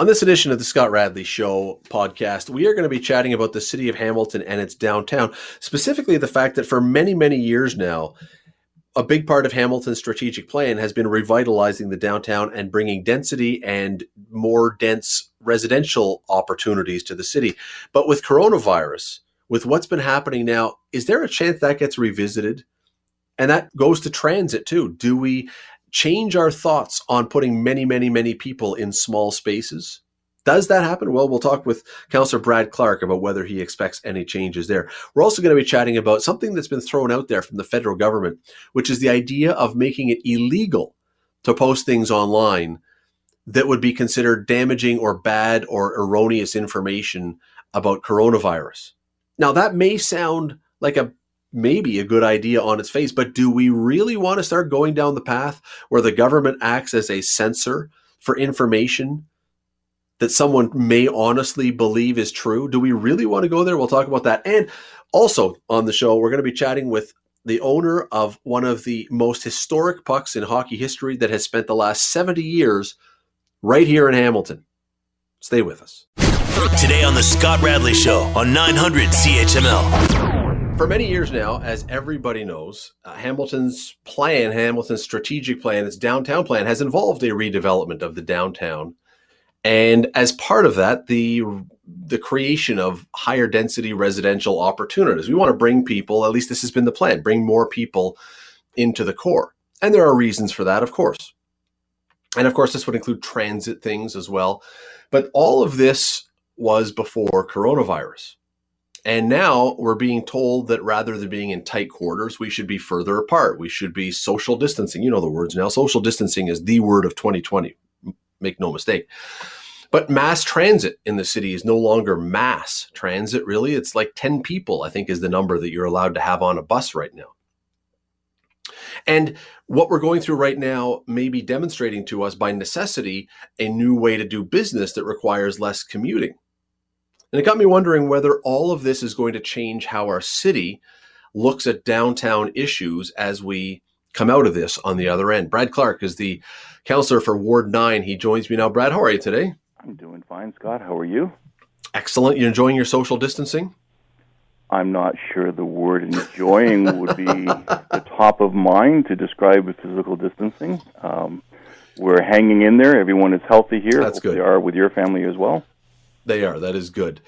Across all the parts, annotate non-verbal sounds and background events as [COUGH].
On this edition of the Scott Radley Show podcast, we are going to be chatting about the city of Hamilton and its downtown, specifically the fact that for many, many years now, a big part of Hamilton's strategic plan has been revitalizing the downtown and bringing density and more dense residential opportunities to the city. But with coronavirus, with what's been happening now, is there a chance that gets revisited? And that goes to transit too. Do we change our thoughts on putting many, many, many people in small spaces? Does that happen? Well, we'll talk with Councillor Brad Clark about whether he expects any changes there. We're also going to be chatting about something that's been thrown out there from the federal government, which is the idea of making it illegal to post things online that would be considered damaging or bad or erroneous information about coronavirus. Now, that may sound like a maybe a good idea on its face, but do we really want to start going down the path where the government acts as a censor for information that someone may honestly believe is true? Do we really want to go there? We'll talk about that. And also on the show, we're going to be chatting with the owner of one of the most historic pucks in hockey history that has spent the last 70 years right here in Hamilton. Stay with us. Today on the Scott Radley Show on 900 CHML for many years now, as everybody knows, uh, Hamilton's plan, Hamilton's strategic plan, its downtown plan, has involved a redevelopment of the downtown, and as part of that, the the creation of higher density residential opportunities. We want to bring people. At least this has been the plan: bring more people into the core, and there are reasons for that, of course. And of course, this would include transit things as well. But all of this was before coronavirus. And now we're being told that rather than being in tight quarters, we should be further apart. We should be social distancing. You know the words now. Social distancing is the word of 2020. Make no mistake. But mass transit in the city is no longer mass transit, really. It's like 10 people, I think, is the number that you're allowed to have on a bus right now. And what we're going through right now may be demonstrating to us by necessity a new way to do business that requires less commuting. And it got me wondering whether all of this is going to change how our city looks at downtown issues as we come out of this on the other end. Brad Clark is the counselor for Ward 9. He joins me now. Brad, how are you today? I'm doing fine, Scott. How are you? Excellent. You're enjoying your social distancing? I'm not sure the word enjoying would be [LAUGHS] the top of mind to describe physical distancing. Um, we're hanging in there. Everyone is healthy here. That's good. They are with your family as well. They are. That is good.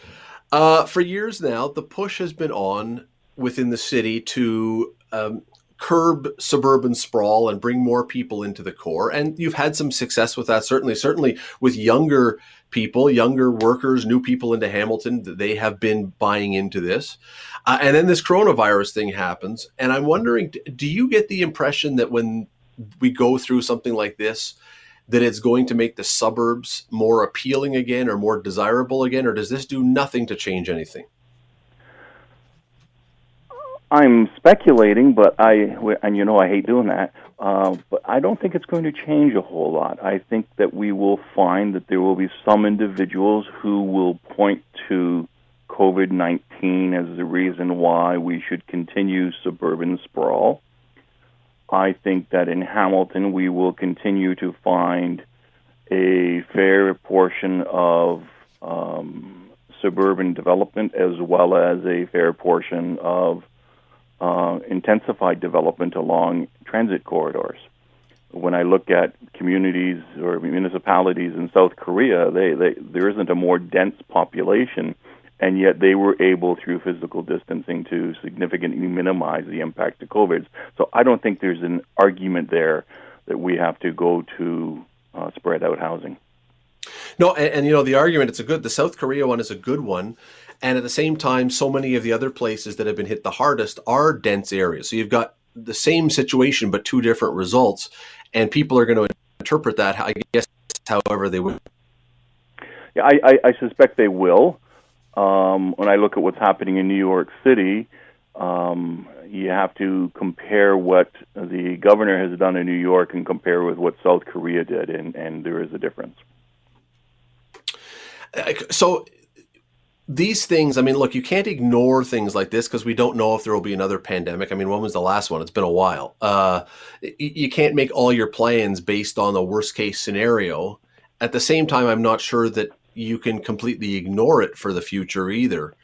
Uh, for years now, the push has been on within the city to um, curb suburban sprawl and bring more people into the core. And you've had some success with that, certainly, certainly with younger people, younger workers, new people into Hamilton. They have been buying into this. Uh, and then this coronavirus thing happens. And I'm wondering do you get the impression that when we go through something like this, that it's going to make the suburbs more appealing again or more desirable again, or does this do nothing to change anything? I'm speculating, but I and you know I hate doing that. Uh, but I don't think it's going to change a whole lot. I think that we will find that there will be some individuals who will point to COVID 19 as the reason why we should continue suburban sprawl. I think that in Hamilton we will continue to find a fair portion of um, suburban development as well as a fair portion of uh, intensified development along transit corridors. When I look at communities or municipalities in South Korea, they, they, there isn't a more dense population and yet they were able through physical distancing to significantly minimize the impact of COVID. So I don't think there's an argument there that we have to go to uh, spread out housing. No, and, and, you know the argument it's a good the South Korea one is a good one, and at the same time, so many of the other places that have been hit the hardest are dense areas. So you've got the same situation but two different results, and people are going to interpret that I guess however they would. Yeah, I, I, I suspect they will. Um, when I look at what's happening in New York City, um, you have to compare what the governor has done in New York and compare with what South Korea did, and, and there is a difference. So these things, I mean, look, you can't ignore things like this because we don't know if there will be another pandemic. I mean, when was the last one? It's been a while. Uh, you can't make all your plans based on the worst case scenario at the same time, I'm not sure that you can completely ignore it for the future either.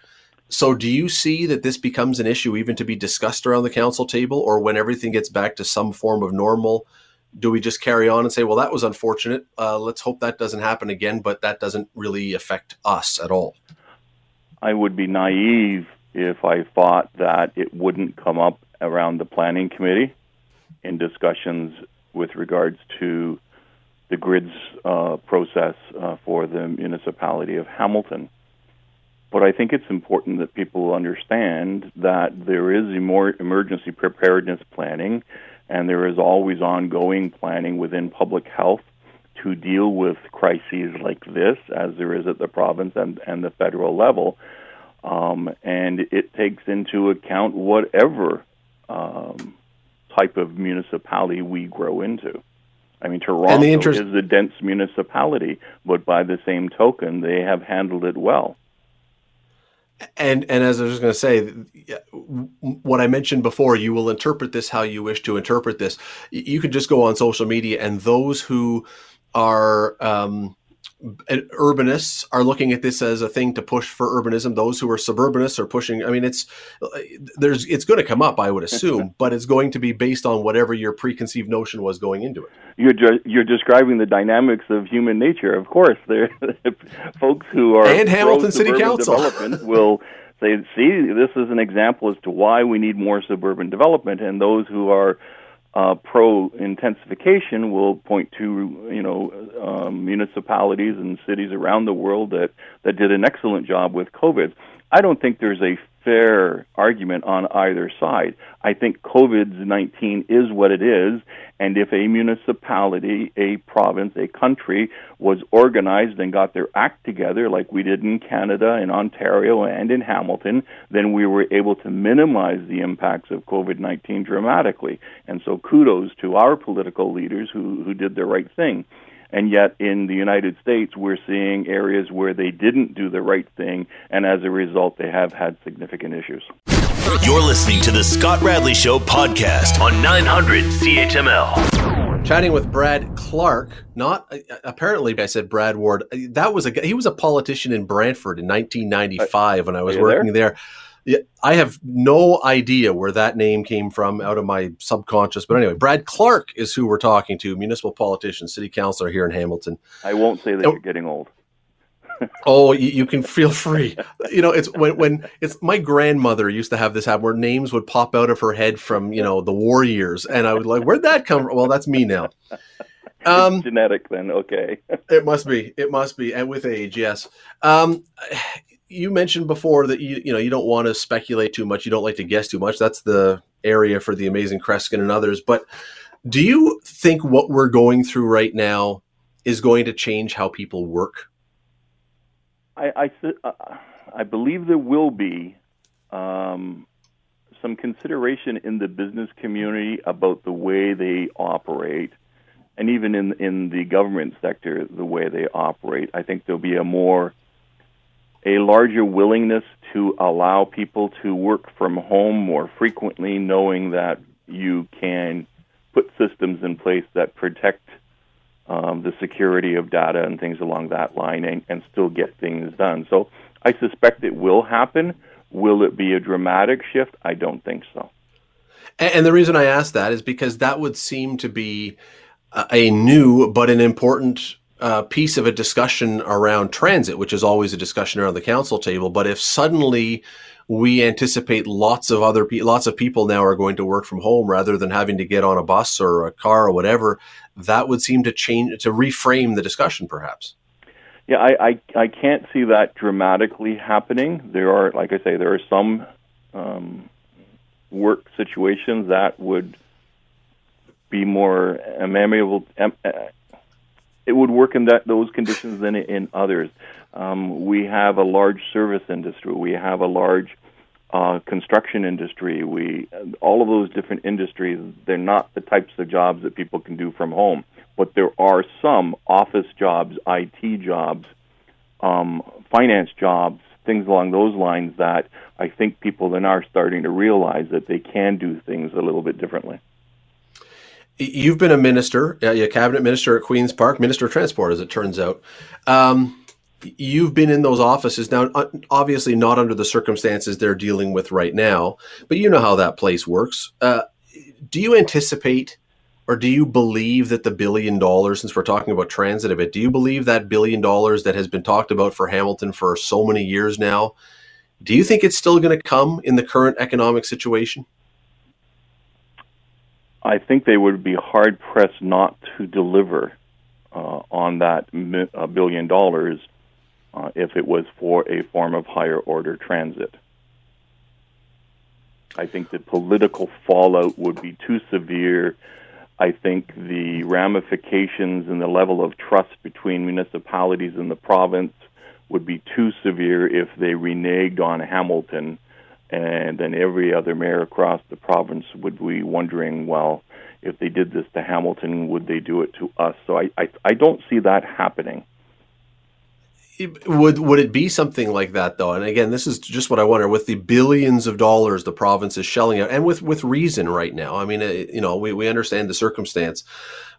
So, do you see that this becomes an issue even to be discussed around the council table, or when everything gets back to some form of normal? Do we just carry on and say, well, that was unfortunate. Uh, let's hope that doesn't happen again, but that doesn't really affect us at all? I would be naive if I thought that it wouldn't come up around the planning committee in discussions with regards to the GRIDS uh, process uh, for the municipality of Hamilton. But I think it's important that people understand that there is more emergency preparedness planning, and there is always ongoing planning within public health to deal with crises like this, as there is at the province and, and the federal level. Um, and it takes into account whatever um, type of municipality we grow into. I mean, Toronto interest- is a dense municipality, but by the same token, they have handled it well. And and as I was going to say, what I mentioned before, you will interpret this how you wish to interpret this. You can just go on social media, and those who are um, urbanists are looking at this as a thing to push for urbanism. Those who are suburbanists are pushing. I mean, it's there's it's going to come up, I would assume, but it's going to be based on whatever your preconceived notion was going into it. You're ju- you're describing the dynamics of human nature. Of course, there [LAUGHS] folks who are and Hamilton City Council [LAUGHS] will say, "See, this is an example as to why we need more suburban development," and those who are uh, pro intensification will point to you know um, municipalities and cities around the world that that did an excellent job with COVID. I don't think there's a fair argument on either side. I think COVID 19 is what it is, and if a municipality, a province, a country was organized and got their act together, like we did in Canada, in Ontario, and in Hamilton, then we were able to minimize the impacts of COVID 19 dramatically. And so kudos to our political leaders who, who did the right thing. And yet, in the United States, we're seeing areas where they didn't do the right thing, and as a result, they have had significant issues. You're listening to the Scott Radley Show podcast on 900 CHML. Chatting with Brad Clark, not apparently I said Brad Ward. That was a he was a politician in Brantford in 1995 when I was working there? there I have no idea where that name came from out of my subconscious. But anyway, Brad Clark is who we're talking to, municipal politician, city councilor here in Hamilton. I won't say that oh, you're getting old. [LAUGHS] oh, you, you, can feel free. You know, it's when when it's my grandmother used to have this happen where names would pop out of her head from you know the war years, and I would like, where'd that come from? Well, that's me now. [LAUGHS] Um, genetic, then okay. [LAUGHS] it must be. It must be, and with age, yes. Um, you mentioned before that you you know you don't want to speculate too much. You don't like to guess too much. That's the area for the amazing Kreskin and others. But do you think what we're going through right now is going to change how people work? I I, uh, I believe there will be um, some consideration in the business community about the way they operate, and even in in the government sector, the way they operate. I think there'll be a more a larger willingness to allow people to work from home more frequently, knowing that you can put systems in place that protect um, the security of data and things along that line and, and still get things done. So I suspect it will happen. Will it be a dramatic shift? I don't think so. And, and the reason I ask that is because that would seem to be a new but an important uh, piece of a discussion around transit, which is always a discussion around the council table. But if suddenly we anticipate lots of other pe- lots of people now are going to work from home rather than having to get on a bus or a car or whatever, that would seem to change to reframe the discussion, perhaps. Yeah, I, I, I can't see that dramatically happening. There are, like I say, there are some um, work situations that would be more amenable, it would work in that those conditions than in others. Um, we have a large service industry. We have a large uh, construction industry. We all of those different industries. They're not the types of jobs that people can do from home, but there are some office jobs, IT jobs, um, finance jobs, things along those lines that I think people then are starting to realize that they can do things a little bit differently You've been a minister, a cabinet minister at Queen's Park, minister of transport, as it turns out. Um, you've been in those offices now, obviously not under the circumstances they're dealing with right now, but you know how that place works. Uh, do you anticipate or do you believe that the billion dollars, since we're talking about transit a bit, do you believe that billion dollars that has been talked about for Hamilton for so many years now, do you think it's still going to come in the current economic situation? I think they would be hard pressed not to deliver uh, on that mi- billion dollars uh, if it was for a form of higher order transit. I think the political fallout would be too severe I think the ramifications and the level of trust between municipalities and the province would be too severe if they reneged on Hamilton, and then every other mayor across the province would be wondering, well, if they did this to Hamilton, would they do it to us? So I, I, I don't see that happening would would it be something like that though? And again, this is just what I wonder with the billions of dollars the province is shelling out, and with with reason right now. I mean, it, you know, we we understand the circumstance,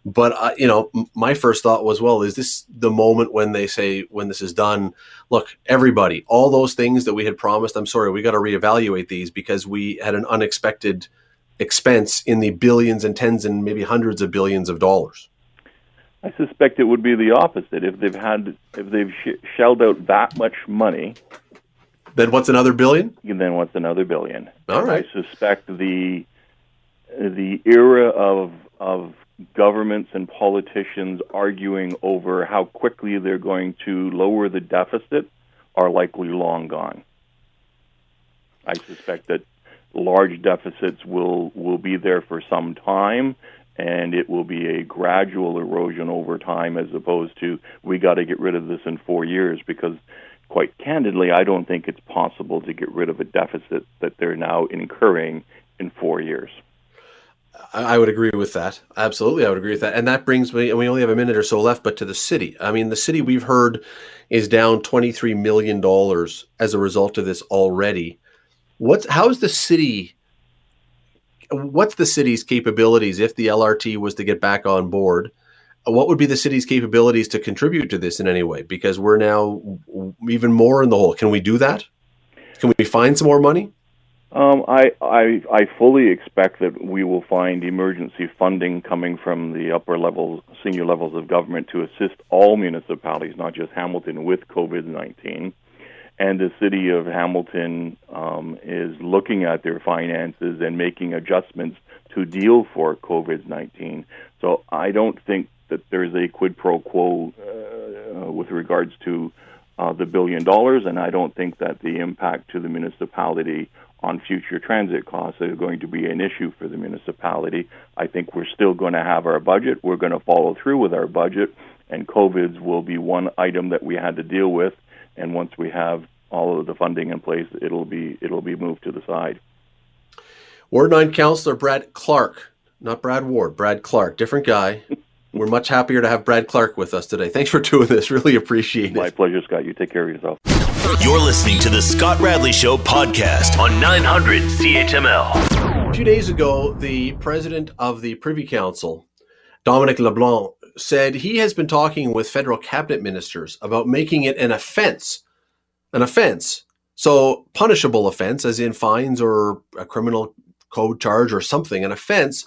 but uh, you know, my first thought was, well, is this the moment when they say when this is done? Look, everybody, all those things that we had promised. I'm sorry, we got to reevaluate these because we had an unexpected expense in the billions and tens and maybe hundreds of billions of dollars. I suspect it would be the opposite. If they've had, if they've sh- shelled out that much money, then what's another billion? Then what's another billion? All right. I suspect the the era of of governments and politicians arguing over how quickly they're going to lower the deficit are likely long gone. I suspect that large deficits will will be there for some time and it will be a gradual erosion over time as opposed to we got to get rid of this in 4 years because quite candidly I don't think it's possible to get rid of a deficit that they're now incurring in 4 years. I would agree with that. Absolutely, I would agree with that. And that brings me, and we only have a minute or so left, but to the city. I mean, the city we've heard is down $23 million as a result of this already. What's, how is the city what's the city's capabilities if the LRT was to get back on board? What would be the city's capabilities to contribute to this in any way? Because we're now even more in the hole. Can we do that? Can we find some more money? Um, I, I I fully expect that we will find emergency funding coming from the upper levels, senior levels of government to assist all municipalities, not just Hamilton, with COVID nineteen and the city of Hamilton um, is looking at their finances and making adjustments to deal for COVID 19. So I don't think that there's a quid pro quo uh, with regards to uh, the billion dollars, and I don't think that the impact to the municipality on future transit costs is going to be an issue for the municipality. I think we're still going to have our budget. We're going to follow through with our budget, and COVID's will be one item that we had to deal with and once we have all of the funding in place, it'll be it'll be moved to the side. Ward nine councillor Brad Clark, not Brad Ward, Brad Clark, different guy. [LAUGHS] We're much happier to have Brad Clark with us today. Thanks for doing this. Really appreciate it. My pleasure, Scott. You take care of yourself. You're listening to the Scott Radley Show podcast on 900 CHML. A few days ago, the president of the Privy Council, Dominic LeBlanc, said he has been talking with federal cabinet ministers about making it an offense, an offense. So, punishable offense, as in fines or a criminal code charge or something, an offense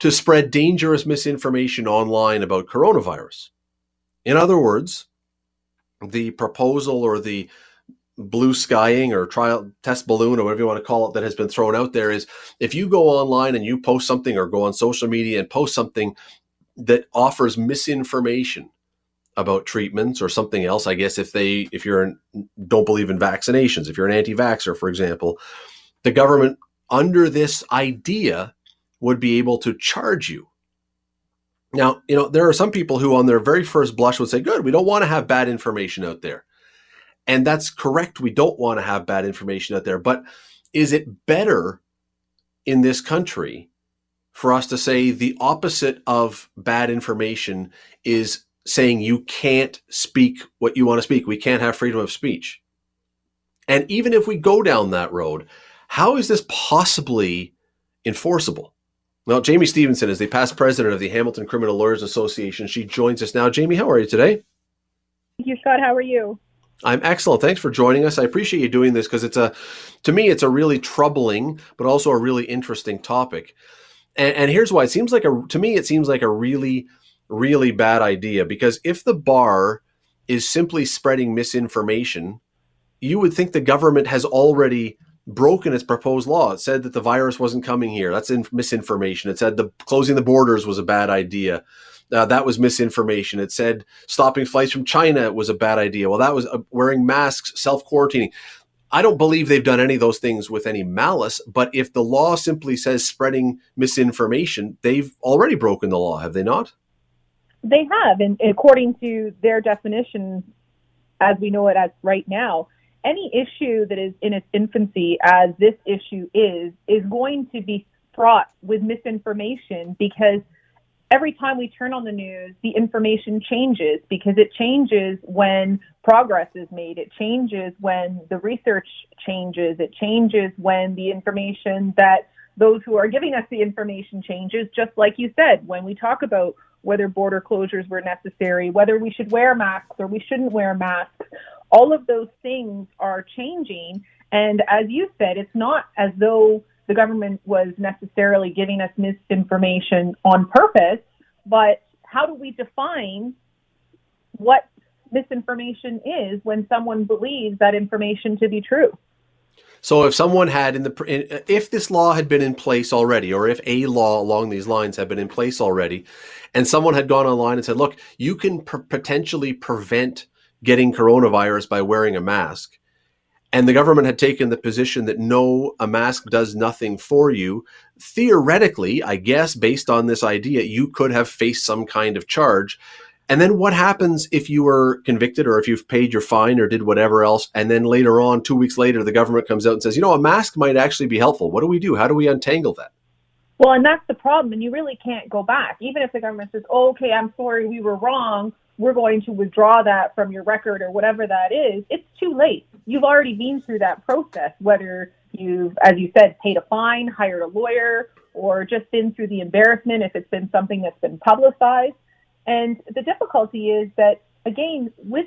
to spread dangerous misinformation online about coronavirus. In other words, the proposal or the blue skying or trial test balloon or whatever you want to call it that has been thrown out there is if you go online and you post something or go on social media and post something that offers misinformation about treatments or something else. I guess if they if you're an, don't believe in vaccinations, if you're an anti-vaxxer, for example, the government under this idea would be able to charge you. Now, you know, there are some people who on their very first blush would say, "Good, we don't want to have bad information out there." And that's correct. We don't want to have bad information out there, but is it better in this country for us to say the opposite of bad information is saying you can't speak what you want to speak. We can't have freedom of speech. And even if we go down that road, how is this possibly enforceable? Well, Jaime Stephenson is the past president of the Hamilton Criminal Lawyers Association. She joins us now. Jaime, how are you today? Thank you, Scott. How are you? I'm excellent. Thanks for joining us. I appreciate you doing this because it's a, to me, it's a really troubling, but also a really interesting topic. And, and here's why: it seems like a, to me, it seems like a really, really bad idea because if the bar is simply spreading misinformation, you would think the government has already broken its proposed law. It said that the virus wasn't coming here. That's in, misinformation. It said the closing the borders was a bad idea. Uh, that was misinformation. It said stopping flights from China was a bad idea. Well, that was uh, wearing masks, self quarantining. I don't believe they've done any of those things with any malice, but if the law simply says spreading misinformation, they've already broken the law, have they not? They have, and according to their definition, as we know it as right now, any issue that is in its infancy, as this issue is, is going to be fraught with misinformation because every time we turn on the news, the information changes because it changes when progress is made. It changes when the research changes. It changes when the information that those who are giving us the information changes, just like you said, when we talk about whether border closures were necessary, whether we should wear masks or we shouldn't wear masks, all of those things are changing. And as you said, it's not as though the government was necessarily giving us misinformation on purpose, but how do we define what misinformation is when someone believes that information to be true? So if someone had in the if this law had been in place already or if a law along these lines had been in place already and someone had gone online and said, "Look, you can pr- potentially prevent getting coronavirus by wearing a mask." And the government had taken the position that no, a mask does nothing for you, theoretically, I guess, based on this idea, you could have faced some kind of charge. And then what happens if you were convicted or if you've paid your fine or did whatever else? And then later on, two weeks later, the government comes out and says, you know, a mask might actually be helpful. What do we do? How do we untangle that? Well, and that's the problem. And you really can't go back. Even if the government says, oh, okay, I'm sorry, we were wrong we're going to withdraw that from your record or whatever that is, it's too late. You've already been through that process, whether you've, as you said, paid a fine, hired a lawyer, or just been through the embarrassment if it's been something that's been publicized. And the difficulty is that, again, with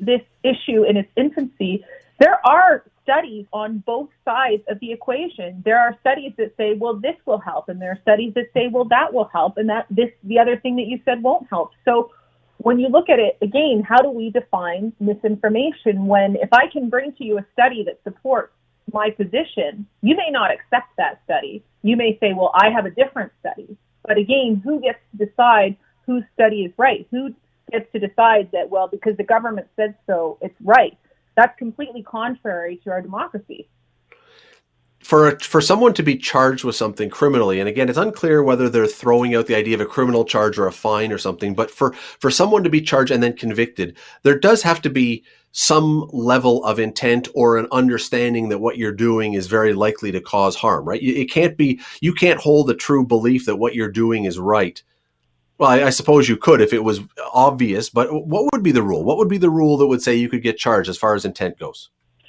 this issue in its infancy, there are studies on both sides of the equation. There are studies that say, well, this will help, and there are studies that say, well, that will help, and that this the other thing that you said won't help. So when you look at it again, how do we define misinformation when if I can bring to you a study that supports my position, you may not accept that study. You may say, well, I have a different study. But again, who gets to decide whose study is right? Who gets to decide that, well, because the government said so, it's right? That's completely contrary to our democracy for for someone to be charged with something criminally and again it's unclear whether they're throwing out the idea of a criminal charge or a fine or something but for for someone to be charged and then convicted there does have to be some level of intent or an understanding that what you're doing is very likely to cause harm right? It can't be you can't hold a true belief that what you're doing is right. Well I, I suppose you could if it was obvious but what would be the rule? What would be the rule that would say you could get charged as far as intent goes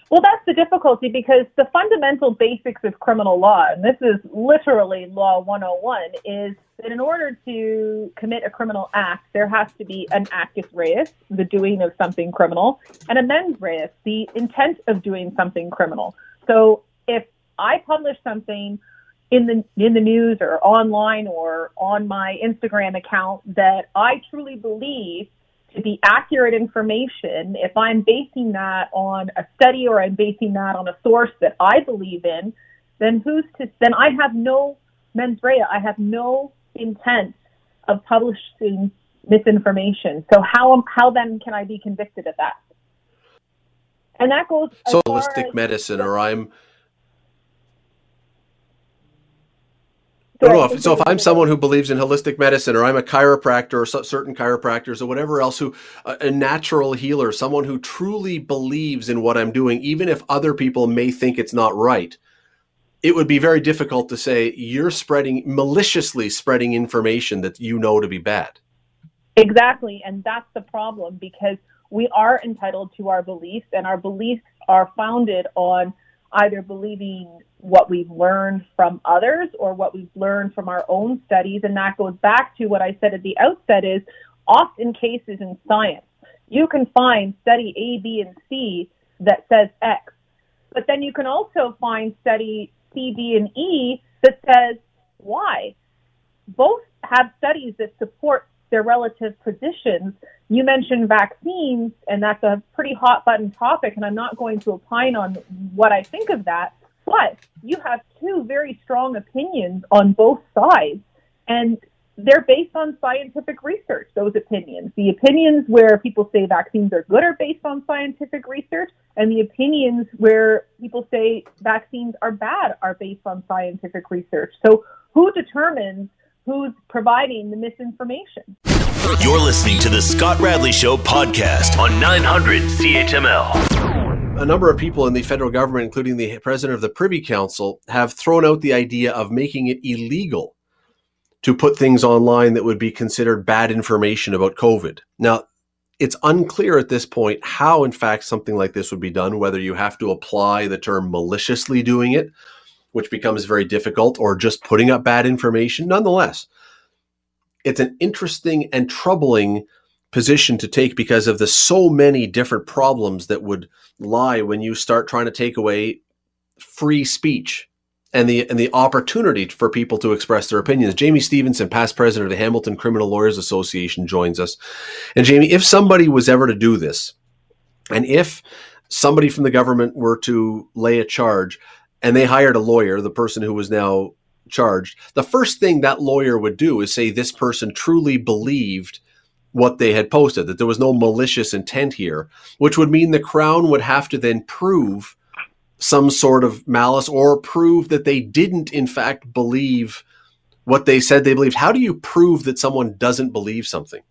well, that's the difficulty because the fundamental basics of criminal law, and this is literally law 101, is that in order to commit a criminal act, there has to be an actus reus, the doing of something criminal, and a mens reus, the intent of doing something criminal. So if I publish something in the in the news or online or on my Instagram account that I truly believe to be accurate information, if I'm basing that on a study or I'm basing that on a source that I believe in, then who's to, then I have no mens rea. I have no intent of publishing misinformation. So how, how then can I be convicted of that? And that goes so holistic medicine, or I'm no, no, if, so if I'm someone who believes in holistic medicine, or I'm a chiropractor, or certain chiropractors, or whatever else, who a natural healer, someone who truly believes in what I'm doing, even if other people may think it's not right, it would be very difficult to say you're spreading maliciously spreading information that you know to be bad. Exactly, and that's the problem because we are entitled to our beliefs, and our beliefs are founded on either believing what we've learned from others or what we've learned from our own studies. And that goes back to what I said at the outset is often cases in science, you can find study A, B, and C that says X. But then you can also find study C, D, and E that says Y. Both have studies that support their relative positions. You mentioned vaccines, and that's a pretty hot button topic, and I'm not going to opine on what I think of that. But you have two very strong opinions on both sides, and they're based on scientific research, those opinions. The opinions where people say vaccines are good are based on scientific research, and the opinions where people say vaccines are bad are based on scientific research. So, who determines who's providing the misinformation? You're listening to the Scott Radley Show podcast on 900 CHML. A number of people in the federal government, including the president of the Privy Council, have thrown out the idea of making it illegal to put things online that would be considered bad information about COVID. Now, it's unclear at this point how, in fact, something like this would be done, whether you have to apply the term maliciously doing it, which becomes very difficult, or just putting up bad information. Nonetheless, it's an interesting and troubling position to take because of the so many different problems that would lie when you start trying to take away free speech and the and the opportunity for people to express their opinions. Jaime Stephenson, past president of the Hamilton Criminal Lawyers Association, joins us. And Jaime, if somebody was ever to do this, and if somebody from the government were to lay a charge, and they hired a lawyer, the person who was now charged, the first thing that lawyer would do is say this person truly believed what they had posted, that there was no malicious intent here, which would mean the Crown would have to then prove some sort of malice or prove that they didn't, in fact, believe what they said they believed. How do you prove that someone doesn't believe something?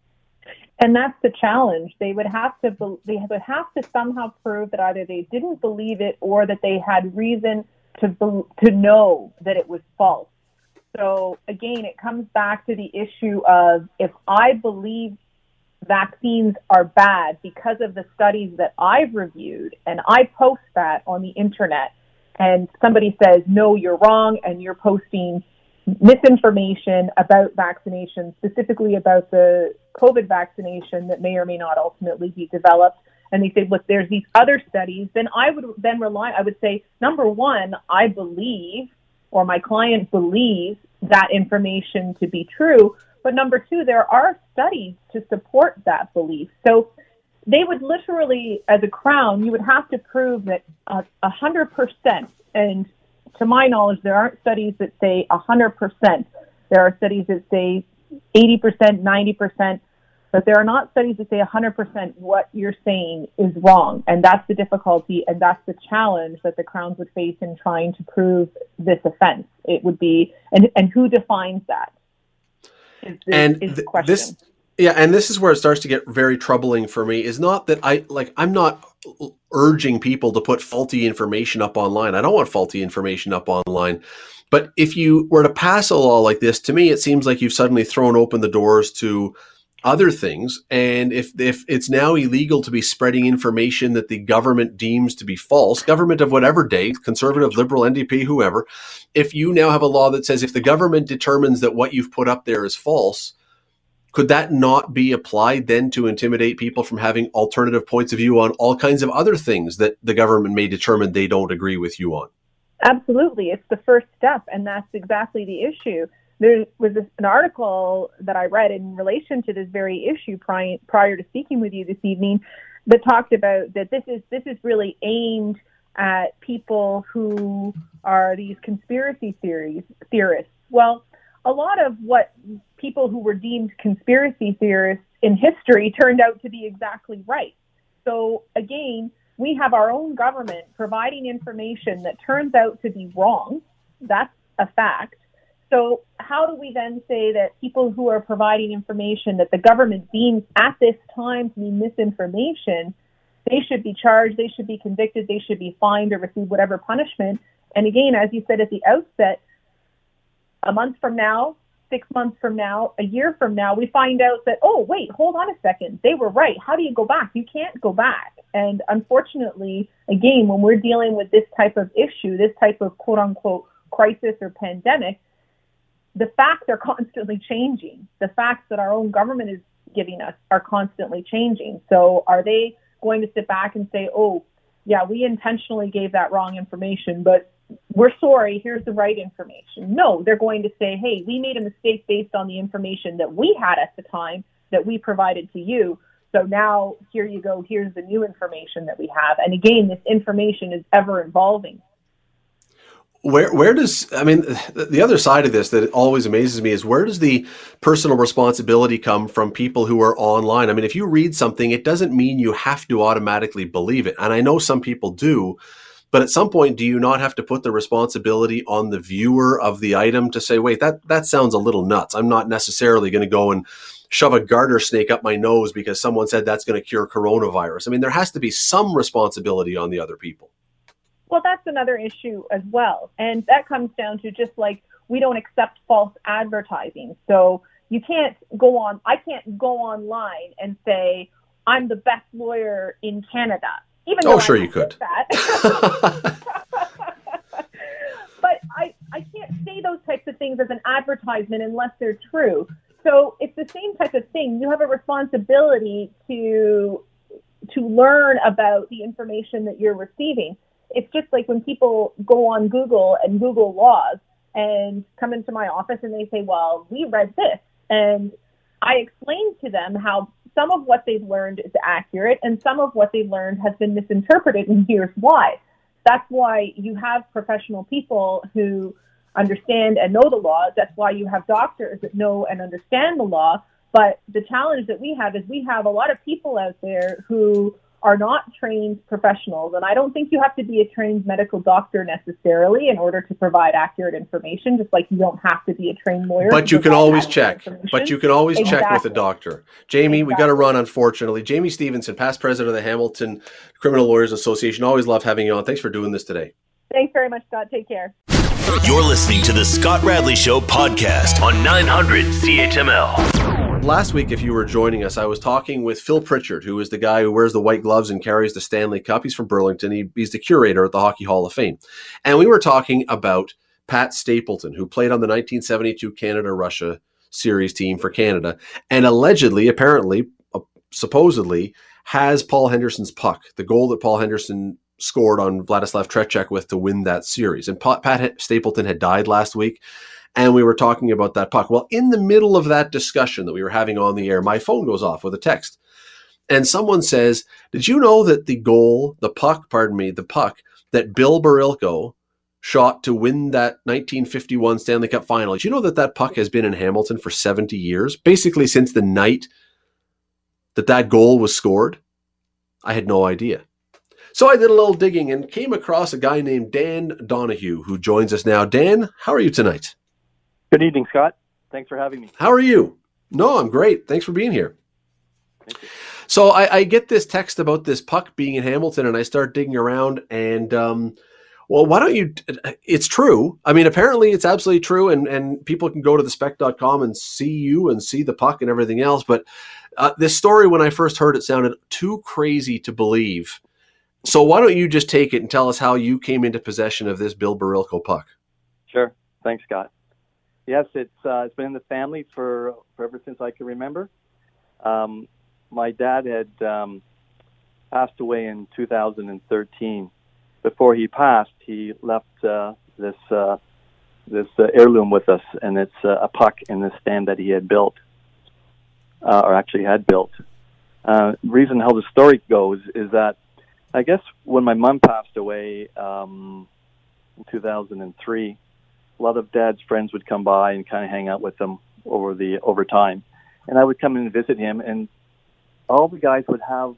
And that's the challenge. They would have to they would have to somehow prove that either they didn't believe it or that they had reason to to know that it was false. So again, it comes back to the issue of if I believe vaccines are bad because of the studies that I've reviewed and I post that on the internet and somebody says, no, you're wrong and you're posting misinformation about vaccination, specifically about the COVID vaccination that may or may not ultimately be developed. And they say, look, there's these other studies. Then I would then rely, I would say, number one, I believe or my client believes that information to be true. But number two, there are studies to support that belief. So they would literally, as a crown, you would have to prove that a uh, hundred percent. And to my knowledge, there aren't studies that say a hundred percent. There are studies that say eighty percent, ninety percent, but there are not studies that say a hundred percent what you're saying is wrong. And that's the difficulty, and that's the challenge that the crowns would face in trying to prove this offense. It would be, and and who defines that? Is, and is th- this yeah and this is where it starts to get very troubling for me is not that i like i'm not urging people to put faulty information up online i don't want faulty information up online but if you were to pass a law like this to me it seems like you've suddenly thrown open the doors to other things. And if if it's now illegal to be spreading information that the government deems to be false government of whatever day conservative liberal ndp whoever if you now have a law that says if the government determines that what you've put up there is false could that not be applied then to intimidate people from having alternative points of view on all kinds of other things that the government may determine they don't agree with you on? Absolutely. It's the first step and that's exactly the issue there was this, an article that I read in relation to this very issue prior, prior to speaking with you this evening that talked about that this is this is really aimed at people who are these conspiracy theories theorists. Well, a lot of what people who were deemed conspiracy theorists in history turned out to be exactly right. So again, we have our own government providing information that turns out to be wrong. That's a fact. So, how do we then say that people who are providing information that the government deems at this time to be misinformation, they should be charged, they should be convicted, they should be fined or receive whatever punishment? And again, as you said at the outset, a month from now, six months from now, a year from now, we find out that, oh, wait, hold on a second, they were right. How do you go back? You can't go back. And unfortunately, again, when we're dealing with this type of issue, this type of quote unquote crisis or pandemic, the facts are constantly changing. The facts that our own government is giving us are constantly changing. So are they going to sit back and say, oh, yeah, we intentionally gave that wrong information, but we're sorry, here's the right information. No, they're going to say, hey, we made a mistake based on the information that we had at the time that we provided to you. So now here you go, here's the new information that we have. And again, this information is ever evolving. Where where does I mean the other side of this that always amazes me is where does the personal responsibility come from people who are online? I mean, if you read something, it doesn't mean you have to automatically believe it. And I know some people do, but at some point, do you not have to put the responsibility on the viewer of the item to say, wait, that that sounds a little nuts. I'm not necessarily going to go and shove a garter snake up my nose because someone said that's going to cure coronavirus. I mean, there has to be some responsibility on the other people. Well, that's another issue as well. And that comes down to just like we don't accept false advertising. So you can't go on, I can't go online and say, I'm the best lawyer in Canada. Even oh, though oh, sure you could. That. [LAUGHS] [LAUGHS] but I, I can't say those types of things as an advertisement unless they're true. So it's the same type of thing. You have a responsibility to to learn about the information that you're receiving it's just like when people go on Google and Google laws and come into my office and they say, well, we read this. And I explain to them how some of what they've learned is accurate and some of what they've learned has been misinterpreted, and here's why. That's why you have professional people who understand and know the law. That's why you have doctors that know and understand the law. But the challenge that we have is we have a lot of people out there who are not trained professionals. And I don't think you have to be a trained medical doctor necessarily in order to provide accurate information, just like you don't have to be a trained lawyer. But you can always check. But you can always exactly. check with a doctor. Jaime, exactly. we got to run, unfortunately. Jaime Stephenson, past president of the Hamilton Criminal Lawyers Association. Always love having you on. Thanks for doing this today. Thanks very much, Scott. Take care. You're listening to the Scott Radley Show podcast on 900 CHML last week, if you were joining us, I was talking with Phil Pritchard, who is the guy who wears the white gloves and carries the Stanley Cup. He's from Burlington. He, he's the curator at the Hockey Hall of Fame. And we were talking about Pat Stapleton, who played on the 1972 Canada Russia series team for Canada, and allegedly, apparently, uh, supposedly, has Paul Henderson's puck, the goal that Paul Henderson scored on Vladislav Tretiak with to win that series. And Pat Stapleton had died last week and we were talking about that puck. Well, in the middle of that discussion that we were having on the air, my phone goes off with a text. And someone says, Did you know that the goal, the puck, pardon me, the puck that Bill Barilko shot to win that 1951 Stanley Cup final, did you know that that puck has been in Hamilton for 70 years? Basically, since the night that that goal was scored? I had no idea. So I did a little digging and came across a guy named Dan Donohue who joins us now. Dan, how are you tonight? Good evening, Scott. Thanks for having me. How are you? No, I'm great. Thanks for being here. So I, I, get this text about this puck being in Hamilton, and I start digging around, and um, well, why don't you? It's true. I mean, apparently it's absolutely true, and and people can go to the spec.com and see you and see the puck and everything else. But uh, this story, when I first heard it, sounded too crazy to believe. So why don't you just take it and tell us how you came into possession of this Bill Barilko puck? Sure. Thanks, Scott yes, it's uh, it's been in the family for, for ever since I can remember. Um, my dad had um, passed away in 2013. Before he passed, he left uh, this uh, this uh, heirloom with us, and it's uh, a puck in the stand that he had built, uh, or actually had built. Uh, reason how the story goes is that I guess when my mom passed away um, in 2003, a lot of dad's friends would come by and kind of hang out with them over the over time, and I would come in and visit him, and all the guys would have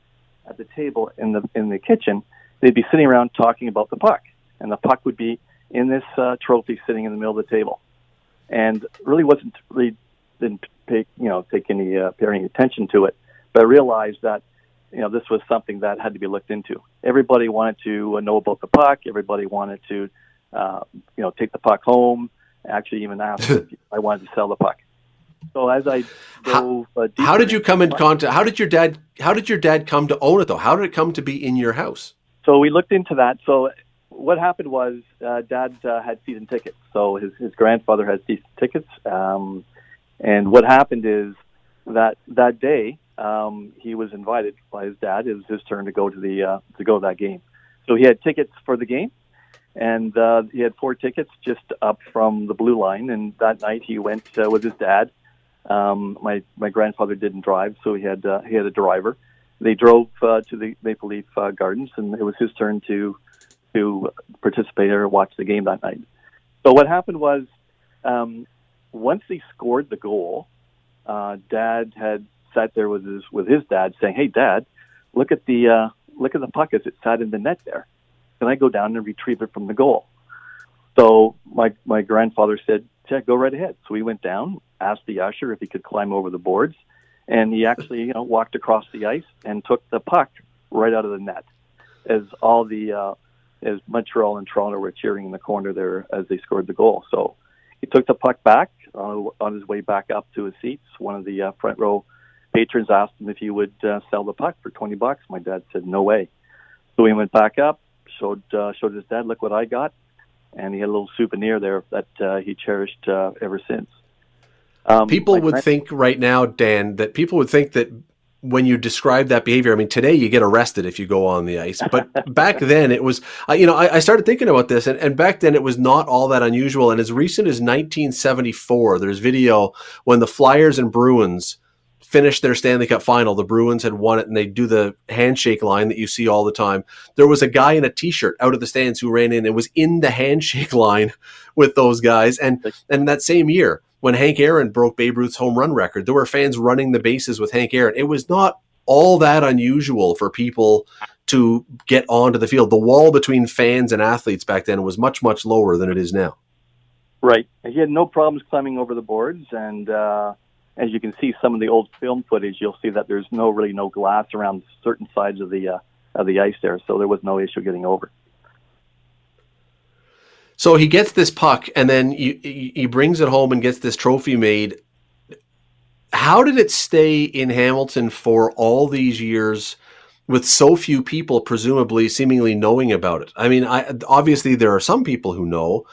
at the table in the in the kitchen, they'd be sitting around talking about the puck, and the puck would be in this uh, trophy sitting in the middle of the table, and really wasn't really didn't pay you know take any uh, pay any attention to it, but I realized that you know this was something that had to be looked into. Everybody wanted to know about the puck. Everybody wanted to uh, you know, take the puck home. Actually, even asked if [LAUGHS] I wanted to sell the puck. So as I dove, how, uh, how did you come in contact? How did your dad? How did your dad come to own it though? How did it come to be in your house? So we looked into that. So what happened was, uh, Dad uh, had season tickets. So his his grandfather had season tickets. Um, and what happened is that that day um, he was invited by his dad. It was his turn to go to the uh, to go to that game. So he had tickets for the game, and uh, he had four tickets just up from the blue line. And that night he went uh, with his dad. Um, my my grandfather didn't drive, so he had uh, he had a driver. They drove uh, to the Maple Leaf uh, Gardens, and it was his turn to to participate or watch the game that night. So what happened was, um, once he scored the goal, uh, Dad had sat there with his with his dad, saying, "Hey, Dad, look at the uh, look at the puck as it sat in the net there. Can I go down and retrieve it from the goal?" So my my grandfather said, "Yeah, go right ahead." So we went down, asked the usher if he could climb over the boards, and he actually you know walked across the ice and took the puck right out of the net, as all the uh, as Montreal and Toronto were cheering in the corner there as they scored the goal. So he took the puck back uh, on his way back up to his seats. One of the uh, front row patrons asked him if he would uh, sell the puck for 20 bucks. My dad said, no way. So he went back up, showed, uh, showed his dad, look what I got. And he had a little souvenir there that uh, he cherished uh, ever since. Um, people would friend- think right now, Dan, that people would think that when you describe that behavior, I mean, today you get arrested if you go on the ice, but [LAUGHS] back then it was, uh, you know, I, I, started thinking about this, and, and back then it was not all that unusual. And as recent as 1974, there's video when the Flyers and Bruins finished their Stanley Cup final. The Bruins had won it, and they do the handshake line that you see all the time. There was a guy in a T-shirt out of the stands who ran in and was in the handshake [LAUGHS] line with those guys. And and that same year, when Hank Aaron broke Babe Ruth's home run record, there were fans running the bases with Hank Aaron. It was not all that unusual for people to get onto the field. The wall between fans and athletes back then was much much lower than it is now. Right. He had no problems climbing over the boards and. Uh as you can see some of the old film footage, you'll see that there's no really no glass around certain sides of the uh, of the ice there, so there was no issue getting over. So he gets this puck, and then he, brings it home and gets this trophy made. How did it stay in Hamilton for all these years? with so few people presumably seemingly knowing about it. I mean, I, obviously there are some people who know,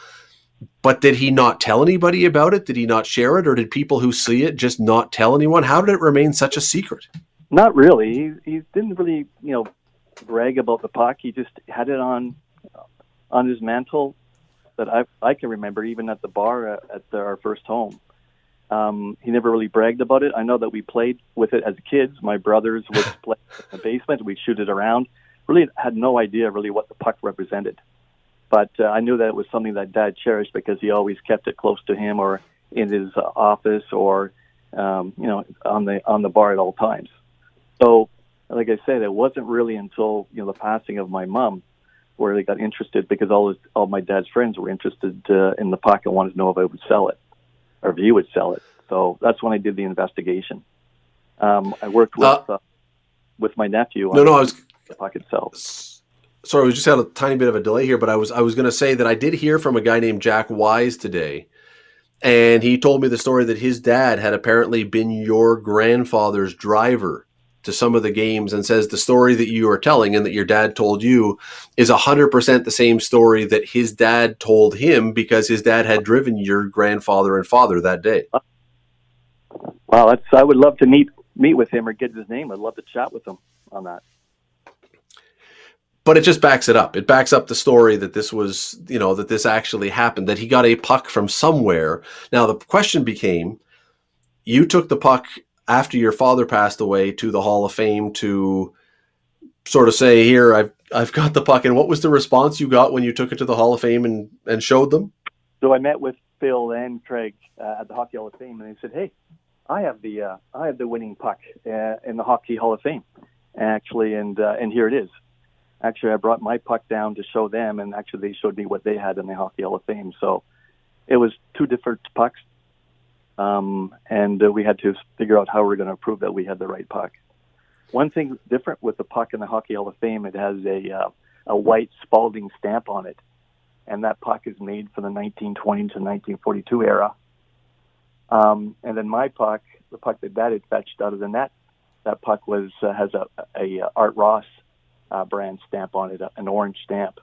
but did he not tell anybody about it? Did he not share it, or did people who see it just not tell anyone? How did it remain such a secret? Not really. He, he didn't really, you know, brag about the puck. He just had it on on his mantle that I I can remember, even at the bar at, at the, our first home. Um, he never really bragged about it. I know that we played with it as kids. My brothers would [LAUGHS] play in the basement. We'd shoot it around. Really had no idea really what the puck represented. But uh, I knew that it was something that Dad cherished because he always kept it close to him or in his uh, office or um, you know on the on the bar at all times. So, like I said, it wasn't really until you know the passing of my mom where they got interested because all his, all my dad's friends were interested uh, in the pocket, wanted to know if I would sell it or if he would sell it. So that's when I did the investigation. Um, I worked with uh, uh with my nephew. No, no, I was the pocket itself sorry, we just had a tiny bit of a delay here, but I was I was going to say that I did hear from a guy named Jack Wise today, and he told me the story that his dad had apparently been your grandfather's driver to some of the games, and says the story that you are telling and that your dad told you is hundred percent the same story that his dad told him because his dad had driven your grandfather and father that day. Wow, that's I would love to meet meet with him or get his name. I'd love to chat with him on that but it just backs it up. It backs up the story that this was, you know, that this actually happened, that he got a puck from somewhere. Now, the question became you took the puck after your father passed away to the Hall of Fame to sort of say, Here, I've, I've got the puck. And what was the response you got when you took it to the Hall of Fame and, and showed them? So I met with Phil and Craig uh, at the Hockey Hall of Fame, and they said, Hey, I have the uh, I have the winning puck uh, in the Hockey Hall of Fame, actually, and uh, and here it is actually I brought my puck down to show them, and actually they showed me what they had in the Hockey Hall of Fame. So it was two different pucks, um, and uh, we had to figure out how we are going to prove that we had the right puck. One thing different with the puck in the Hockey Hall of Fame, it has a uh, a white Spalding stamp on it, and that puck is made for the 1920 to 1942 era. Um, and then my puck, the puck that Dad had fetched out of the net, that puck was uh, has a, a, a Art Ross uh, brand stamp on it, an orange stamp,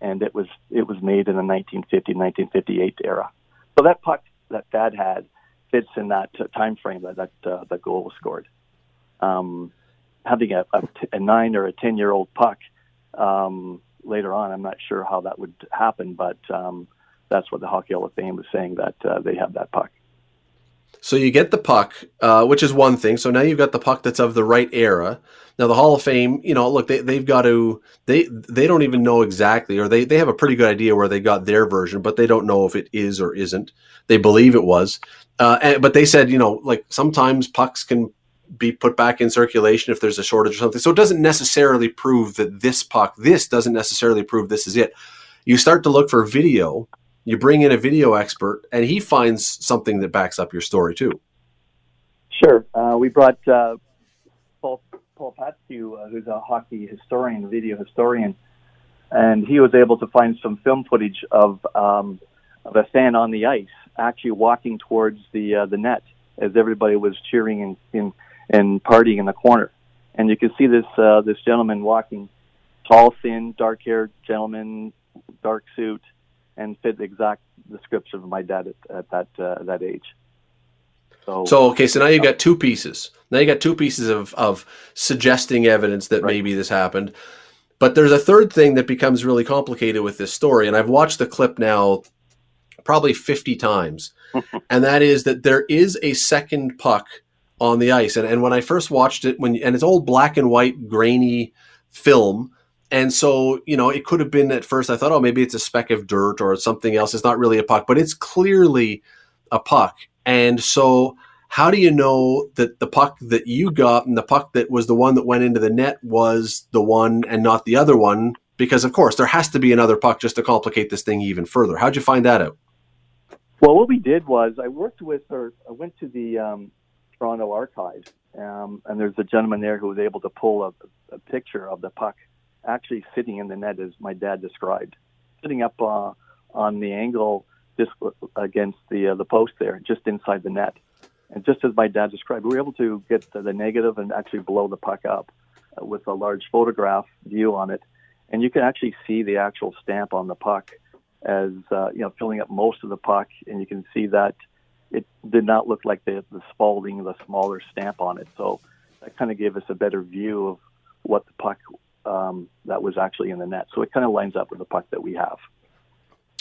and it was it was made in the 1950 1958 era. So that puck that Dad had fits in that time frame that that, uh, that goal was scored. Um, having a, a, t- a nine or a ten year old puck um, later on, I'm not sure how that would happen, but um, that's what the Hockey Hall of Fame was saying that uh, they have that puck. So you get the puck, uh, which is one thing. So now you've got the puck that's of the right era. Now the Hall of Fame, you know, look, they, they've got to they they don't even know exactly, or they they have a pretty good idea where they got their version, but they don't know if it is or isn't. They believe it was, uh, and, but they said, you know, like sometimes pucks can be put back in circulation if there's a shortage or something. So it doesn't necessarily prove that this puck, this doesn't necessarily prove this is it. You start to look for video you bring in a video expert, and he finds something that backs up your story too. Sure. Uh, we brought uh, Paul, Paul Patskou, uh, who's a hockey historian, video historian, and he was able to find some film footage of, um, of a fan on the ice actually walking towards the uh, the net as everybody was cheering and, and, and partying in the corner. And you can see this uh, this gentleman walking, tall, thin, dark-haired gentleman, dark suit, and fit the exact description of my dad at, at that uh, that age. So, so okay, so now you've got two pieces. Now you got two pieces of of suggesting evidence that right. maybe this happened. But there's a third thing that becomes really complicated with this story, and I've watched the clip now probably 50 times, [LAUGHS] and that is that there is a second puck on the ice. And, and when I first watched it, when and it's old black and white grainy film, and so, you know, it could have been at first, I thought, oh, maybe it's a speck of dirt or something else. It's not really a puck, but it's clearly a puck. And so, how do you know that the puck that you got and the puck that was the one that went into the net was the one and not the other one? Because, of course, there has to be another puck just to complicate this thing even further. How'd you find that out? Well, what we did was I worked with, or I went to the um, Toronto Archives, um, and there's a gentleman there who was able to pull a, a picture of the puck actually sitting in the net as my dad described, sitting up uh, on the angle just against the uh, the post there, just inside the net. And just as my dad described, we were able to get the, the negative and actually blow the puck up uh, with a large photograph view on it, and you can actually see the actual stamp on the puck as uh, you know filling up most of the puck, and you can see that it did not look like the the Spalding, the smaller stamp on it. So that kind of gave us a better view of what the puck um, that was actually in the net. So it kind of lines up with the puck that we have.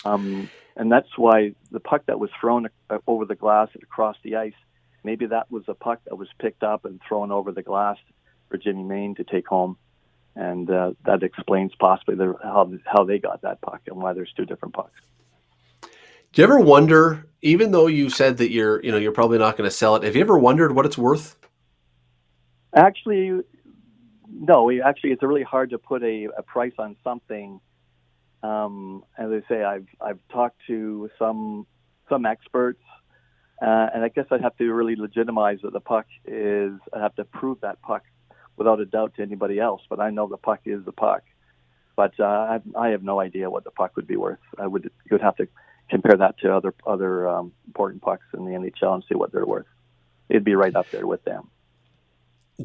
Um, and that's why the puck that was thrown over the glass and across the ice, maybe that was a puck that was picked up and thrown over the glass for Jimmy Main to take home. And uh, that explains possibly the, how, how they got that puck and why there's two different pucks. Do you ever wonder, even though you said that you're, you know, you're probably not going to sell it, have you ever wondered what it's worth? Actually, no, we actually it's really hard to put a, a price on something. Um, as I say, I've I've talked to some some experts, uh, and I guess I'd have to really legitimize that the puck is. I have to prove that puck without a doubt to anybody else. But I know the puck is the puck. But uh, I, I have no idea what the puck would be worth. I would you would have to compare that to other other um, important pucks in the NHL and see what they're worth. It'd be right up there with them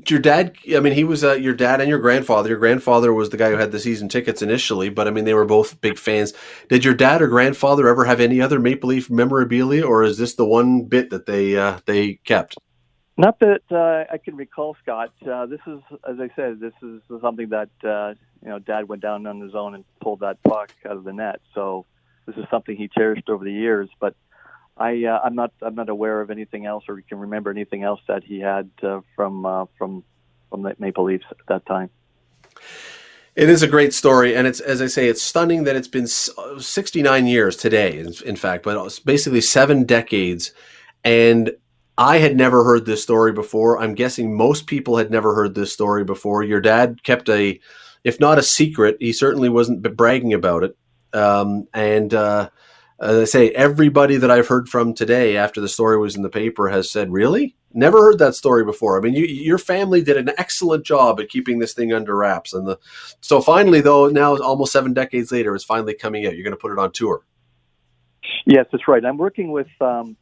your dad i mean he was uh, your dad and your grandfather. Your grandfather was the guy who had the season tickets initially but i mean they were both big fans. Did your dad or grandfather ever have any other maple leaf memorabilia or is this the one bit that they uh, they kept? Not that uh, i can recall scott. Uh, this is as i said this is something that uh, you know dad went down on his own and pulled that puck out of the net. So this is something he cherished over the years. But I uh, I'm not I'm not aware of anything else or can remember anything else that he had uh, from uh, from from the Maple Leafs at that time. It is a great story, and it's as I say, it's stunning that it's been 69 years today. In, fact, but it's basically seven decades, and I had never heard this story before. I'm guessing most people had never heard this story before. Your dad kept a, if not a secret, he certainly wasn't bragging about it, um, and uh, as I say, everybody that I've heard from today after the story was in the paper has said, "Really? Never heard that story before." I mean, you, your family did an excellent job at keeping this thing under wraps, and the so finally, though, now almost seven decades later, it's finally coming out. You're going to put it on tour. Yes, that's right. I'm working with um,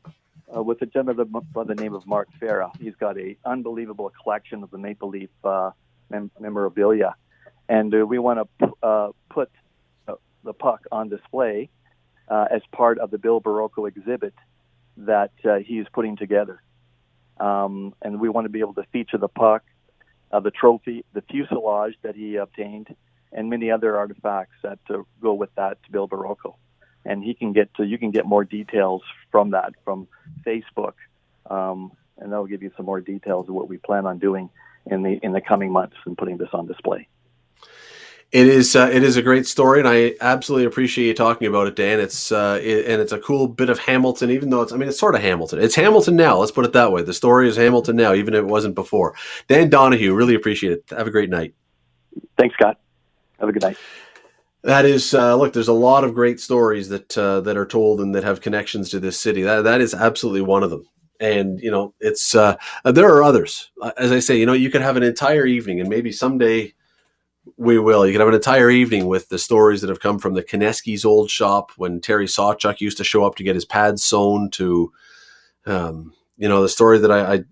uh, with a gentleman by the name of Mark Farah. He's got a unbelievable collection of the Maple Leaf uh, mem- memorabilia, and uh, we want to p- uh, put uh, the puck on display uh, as part of the Bill Barilko exhibit that uh, he's putting together. Um, and we want to be able to feature the puck, uh, the trophy, the fuselage that he obtained, and many other artifacts that uh, go with that to Bill Barilko. And he can get to, you can get more details from that from Facebook, um, and that'll give you some more details of what we plan on doing in the in the coming months and putting this on display. It is uh, it is a great story, and I absolutely appreciate you talking about it, Dan. It's uh, it, and it's a cool bit of Hamilton, even though it's I mean it's sort of Hamilton. It's Hamilton now. Let's put it that way. The story is Hamilton now, even if it wasn't before. Dan Donohue, really appreciate it. Have a great night. Thanks, Scott. Have a good night. That is uh, look. There's a lot of great stories that uh, that are told and that have connections to this city. That that is absolutely one of them. And you know, it's uh, there are others. As I say, you know, you could have an entire evening, and maybe someday we will. You can have an entire evening with the stories that have come from the Kineski's old shop when Terry Sawchuk used to show up to get his pads sewn. To, um, you know, the story that I, I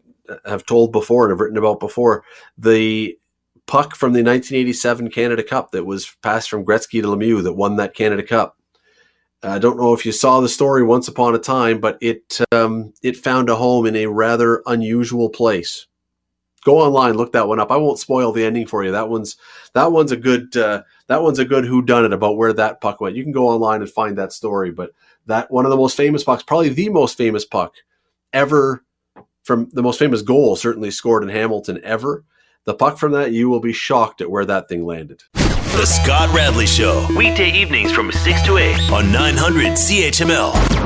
have told before and have written about before. The puck from the 1987 Canada Cup that was passed from Gretzky to Lemieux that won that Canada Cup. I don't know if you saw the story once upon a time, but it um, it found a home in a rather unusual place go online, look that one up. I won't spoil the ending for you. That one's that one's a good uh, that one's a good who done it about where that puck went. You can go online and find that story. But that one of the most famous pucks, probably the most famous puck ever from the most famous goal certainly scored in Hamilton ever. The puck from that, you will be shocked at where that thing landed. The Scott Radley Show. Weekday evenings from 6 to 8 on 900 CHML.